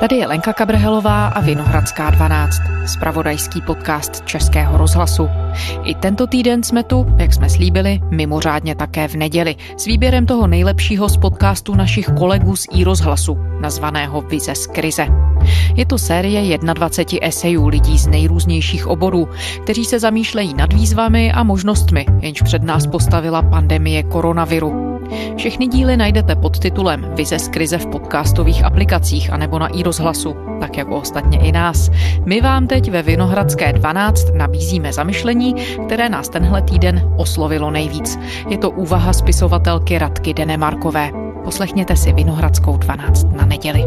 Tady je Lenka Kabrhelová a Vinohradská 12, spravodajský podcast Českého rozhlasu. I tento týden jsme tu, jak jsme slíbili, mimořádně také v neděli s výběrem toho nejlepšího z podcastů našich kolegů z i rozhlasu, nazvaného Vize z krize. Je to série 21 esejů lidí z nejrůznějších oborů, kteří se zamýšlejí nad výzvami a možnostmi, jenž před nás postavila pandemie koronaviru. Všechny díly najdete pod titulem Vize z krize v podcastových aplikacích anebo na i rozhlasu, tak jako ostatně i nás. My vám teď ve Vinohradské 12 nabízíme zamyšlení, které nás tenhle týden oslovilo nejvíc. Je to úvaha spisovatelky Radky Denemarkové. Poslechněte si Vinohradskou 12 na neděli.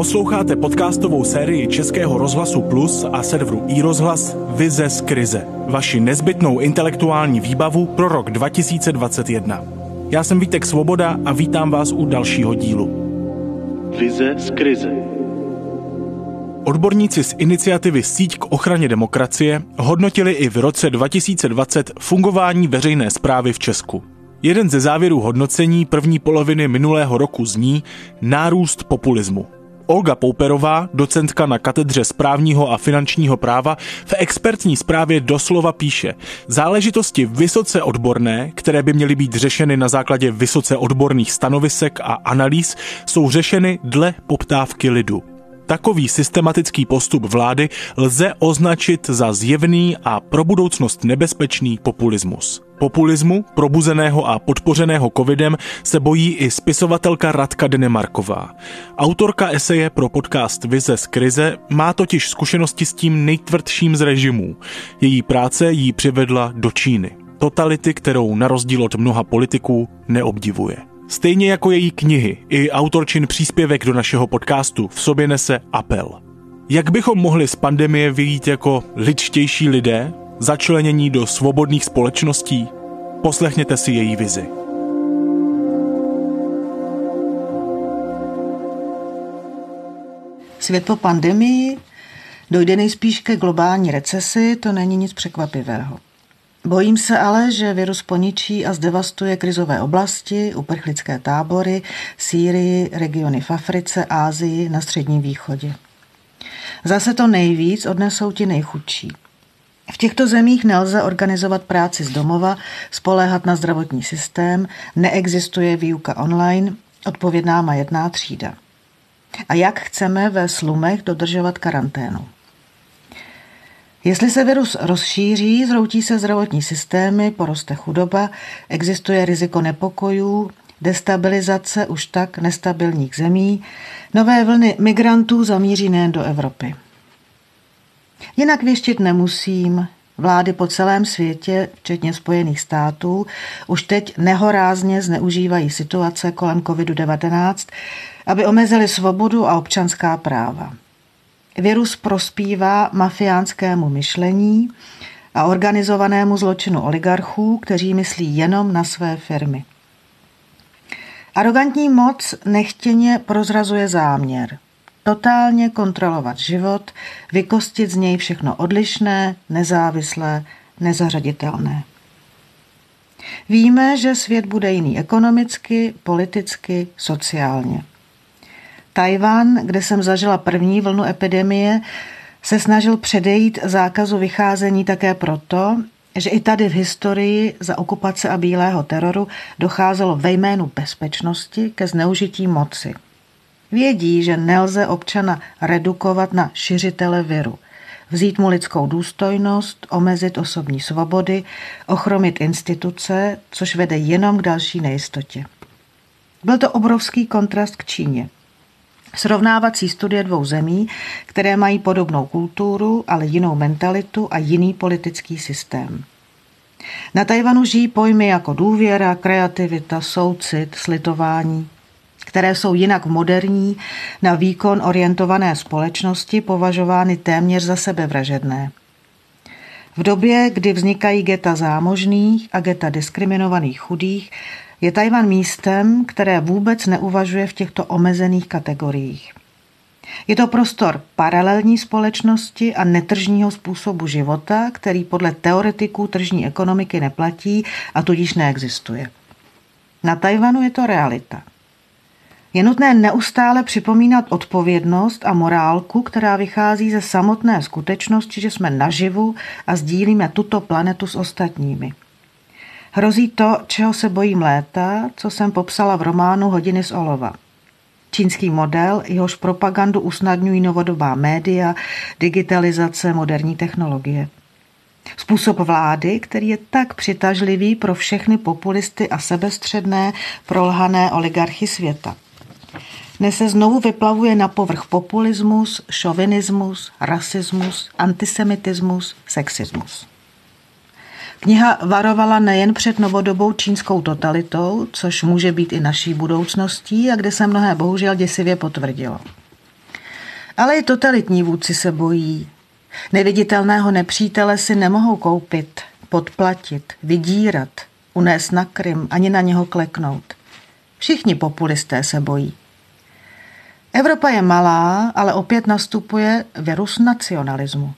Posloucháte podcastovou sérii Českého rozhlasu Plus a serveru iRozhlas Vize z krize. Vaši nezbytnou intelektuální výbavu pro rok 2021. Já jsem Vítek Svoboda a vítám vás u dalšího dílu. Vize z krize. Odborníci z iniciativy Síť k ochraně demokracie hodnotili i v roce 2020 fungování veřejné zprávy v Česku. Jeden ze závěrů hodnocení první poloviny minulého roku zní nárůst populismu. Olga Pouperová, docentka na katedře správního a finančního práva, v expertní zprávě doslova píše záležitosti vysoce odborné, které by měly být řešeny na základě vysoce odborných stanovisek a analýz, jsou řešeny dle poptávky lidu. Takový systematický postup vlády lze označit za zjevný a pro budoucnost nebezpečný populismus. Populismu, probuzeného a podpořeného covidem, se bojí i spisovatelka Radka Denemarková. Autorka eseje pro podcast Vize z krize má totiž zkušenosti s tím nejtvrdším z režimů. Její práce jí přivedla do Číny. Totality, kterou na rozdíl od mnoha politiků neobdivuje. Stejně jako její knihy, i autorčin příspěvek do našeho podcastu v sobě nese apel. Jak bychom mohli z pandemie vyjít jako lidštější lidé, začlenění do svobodných společností? Poslechněte si její vizi. Svět po pandemii dojde nejspíš ke globální recesi, to není nic překvapivého. Bojím se ale, že virus poničí a zdevastuje krizové oblasti, uprchlické tábory, Sýrii, regiony v Africe, Ázii, na Středním východě. Zase to nejvíc odnesou ti nejchudší. V těchto zemích nelze organizovat práci z domova, spoléhat na zdravotní systém, neexistuje výuka online, odpovědná má jedná třída. A jak chceme ve slumech dodržovat karanténu? Jestli se virus rozšíří, zhroutí se zdravotní systémy, poroste chudoba, existuje riziko nepokojů, destabilizace už tak nestabilních zemí, nové vlny migrantů zamíří nejen do Evropy. Jinak věštit nemusím, Vlády po celém světě, včetně Spojených států, už teď nehorázně zneužívají situace kolem COVID-19, aby omezili svobodu a občanská práva. Virus prospívá mafiánskému myšlení a organizovanému zločinu oligarchů, kteří myslí jenom na své firmy. Arogantní moc nechtěně prozrazuje záměr. Totálně kontrolovat život, vykostit z něj všechno odlišné, nezávislé, nezařaditelné. Víme, že svět bude jiný ekonomicky, politicky, sociálně. Tajvan, kde jsem zažila první vlnu epidemie, se snažil předejít zákazu vycházení také proto, že i tady v historii za okupace a bílého teroru docházelo ve jménu bezpečnosti ke zneužití moci. Vědí, že nelze občana redukovat na šiřitele viru, vzít mu lidskou důstojnost, omezit osobní svobody, ochromit instituce, což vede jenom k další nejistotě. Byl to obrovský kontrast k Číně – Srovnávací studie dvou zemí, které mají podobnou kulturu, ale jinou mentalitu a jiný politický systém. Na Tajvanu žijí pojmy jako důvěra, kreativita, soucit, slitování, které jsou jinak moderní, na výkon orientované společnosti považovány téměř za sebevražedné. V době, kdy vznikají geta zámožných a geta diskriminovaných chudých, je Tajvan místem, které vůbec neuvažuje v těchto omezených kategoriích. Je to prostor paralelní společnosti a netržního způsobu života, který podle teoretiků tržní ekonomiky neplatí a tudíž neexistuje. Na Tajvanu je to realita. Je nutné neustále připomínat odpovědnost a morálku, která vychází ze samotné skutečnosti, že jsme naživu a sdílíme tuto planetu s ostatními. Hrozí to, čeho se bojím léta, co jsem popsala v románu Hodiny z olova. Čínský model, jehož propagandu usnadňují novodobá média, digitalizace, moderní technologie. Způsob vlády, který je tak přitažlivý pro všechny populisty a sebestředné, prolhané oligarchy světa. Dnes se znovu vyplavuje na povrch populismus, šovinismus, rasismus, antisemitismus, sexismus. Kniha varovala nejen před novodobou čínskou totalitou, což může být i naší budoucností a kde se mnohé bohužel děsivě potvrdilo. Ale i totalitní vůdci se bojí. Neviditelného nepřítele si nemohou koupit, podplatit, vydírat, unést na Krym, ani na něho kleknout. Všichni populisté se bojí. Evropa je malá, ale opět nastupuje virus nacionalismu.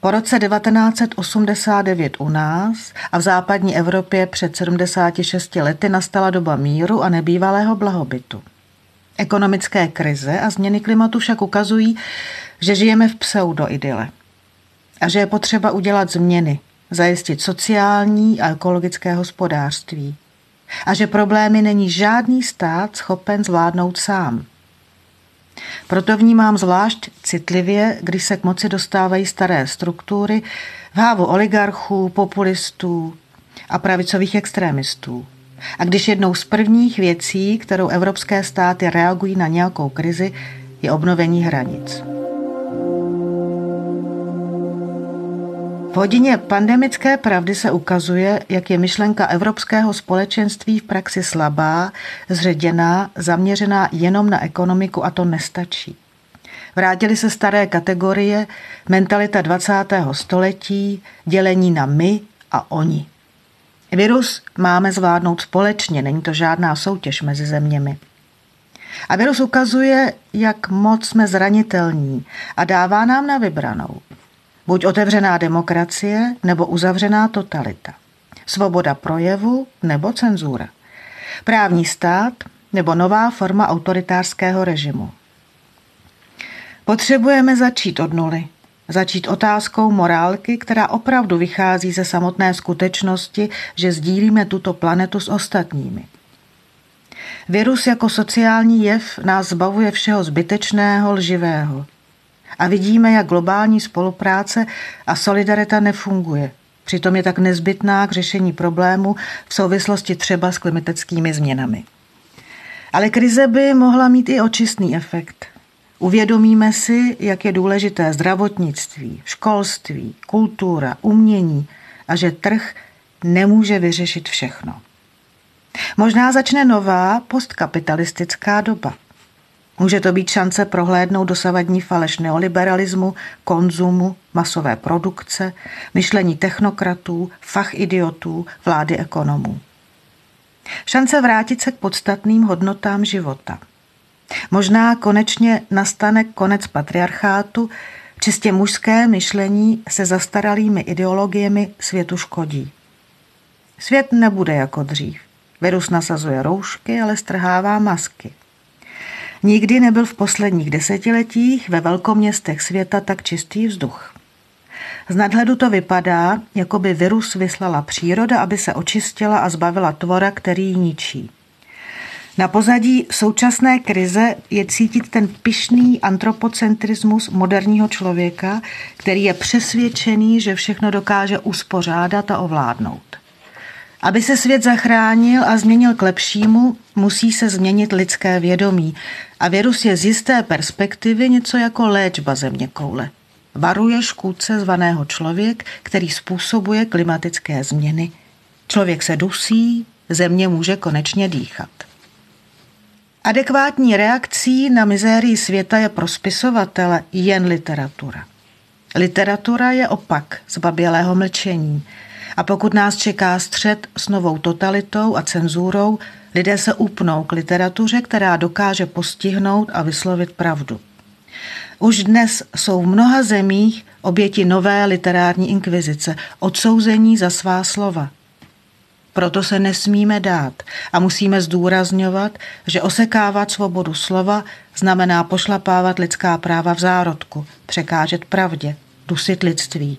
Po roce 1989 u nás a v západní Evropě před 76 lety nastala doba míru a nebývalého blahobytu. Ekonomické krize a změny klimatu však ukazují, že žijeme v pseudoidyle a že je potřeba udělat změny, zajistit sociální a ekologické hospodářství a že problémy není žádný stát schopen zvládnout sám. Proto vnímám zvlášť citlivě, když se k moci dostávají staré struktury v hávu oligarchů, populistů a pravicových extrémistů. A když jednou z prvních věcí, kterou evropské státy reagují na nějakou krizi, je obnovení hranic. V hodině pandemické pravdy se ukazuje, jak je myšlenka evropského společenství v praxi slabá, zředěná, zaměřená jenom na ekonomiku a to nestačí. Vrátily se staré kategorie, mentalita 20. století, dělení na my a oni. Virus máme zvládnout společně, není to žádná soutěž mezi zeměmi. A virus ukazuje, jak moc jsme zranitelní a dává nám na vybranou. Buď otevřená demokracie nebo uzavřená totalita. Svoboda projevu nebo cenzura. Právní stát nebo nová forma autoritářského režimu. Potřebujeme začít od nuly. Začít otázkou morálky, která opravdu vychází ze samotné skutečnosti, že sdílíme tuto planetu s ostatními. Virus jako sociální jev nás zbavuje všeho zbytečného, lživého – a vidíme, jak globální spolupráce a solidarita nefunguje. Přitom je tak nezbytná k řešení problému v souvislosti třeba s klimatickými změnami. Ale krize by mohla mít i očistný efekt. Uvědomíme si, jak je důležité zdravotnictví, školství, kultura, umění a že trh nemůže vyřešit všechno. Možná začne nová postkapitalistická doba. Může to být šance prohlédnout dosavadní faleš neoliberalismu, konzumu, masové produkce, myšlení technokratů, fach idiotů, vlády ekonomů. Šance vrátit se k podstatným hodnotám života. Možná konečně nastane konec patriarchátu, čistě mužské myšlení se zastaralými ideologiemi světu škodí. Svět nebude jako dřív. Virus nasazuje roušky, ale strhává masky. Nikdy nebyl v posledních desetiletích ve velkoměstech světa tak čistý vzduch. Z nadhledu to vypadá, jako by virus vyslala příroda, aby se očistila a zbavila tvora, který ji ničí. Na pozadí současné krize je cítit ten pišný antropocentrismus moderního člověka, který je přesvědčený, že všechno dokáže uspořádat a ovládnout. Aby se svět zachránil a změnil k lepšímu, musí se změnit lidské vědomí. A virus je z jisté perspektivy něco jako léčba země koule. Varuje škůdce zvaného člověk, který způsobuje klimatické změny. Člověk se dusí, země může konečně dýchat. Adekvátní reakcí na mizérii světa je pro spisovatele jen literatura. Literatura je opak zbabělého mlčení – a pokud nás čeká střed s novou totalitou a cenzurou, lidé se upnou k literatuře, která dokáže postihnout a vyslovit pravdu. Už dnes jsou v mnoha zemích oběti nové literární inkvizice, odsouzení za svá slova. Proto se nesmíme dát a musíme zdůrazňovat, že osekávat svobodu slova znamená pošlapávat lidská práva v zárodku, překážet pravdě, dusit lidství.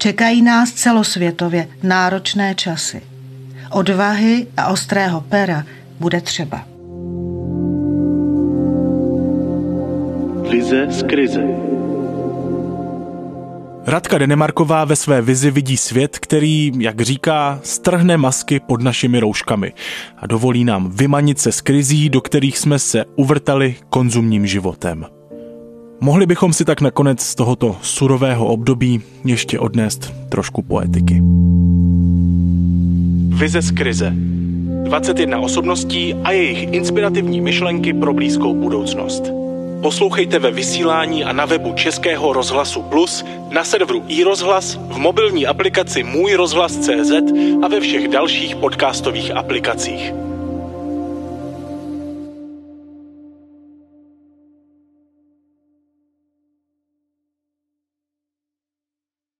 Čekají nás celosvětově náročné časy. Odvahy a ostrého pera bude třeba. Vize z krize. Radka Denemarková ve své vizi vidí svět, který, jak říká, strhne masky pod našimi rouškami a dovolí nám vymanit se z krizí, do kterých jsme se uvrtali konzumním životem. Mohli bychom si tak nakonec z tohoto surového období ještě odnést trošku poetiky. Vize z krize. 21 osobností a jejich inspirativní myšlenky pro blízkou budoucnost. Poslouchejte ve vysílání a na webu Českého rozhlasu Plus, na serveru iRozhlas, v mobilní aplikaci Můj rozhlas CZ a ve všech dalších podcastových aplikacích.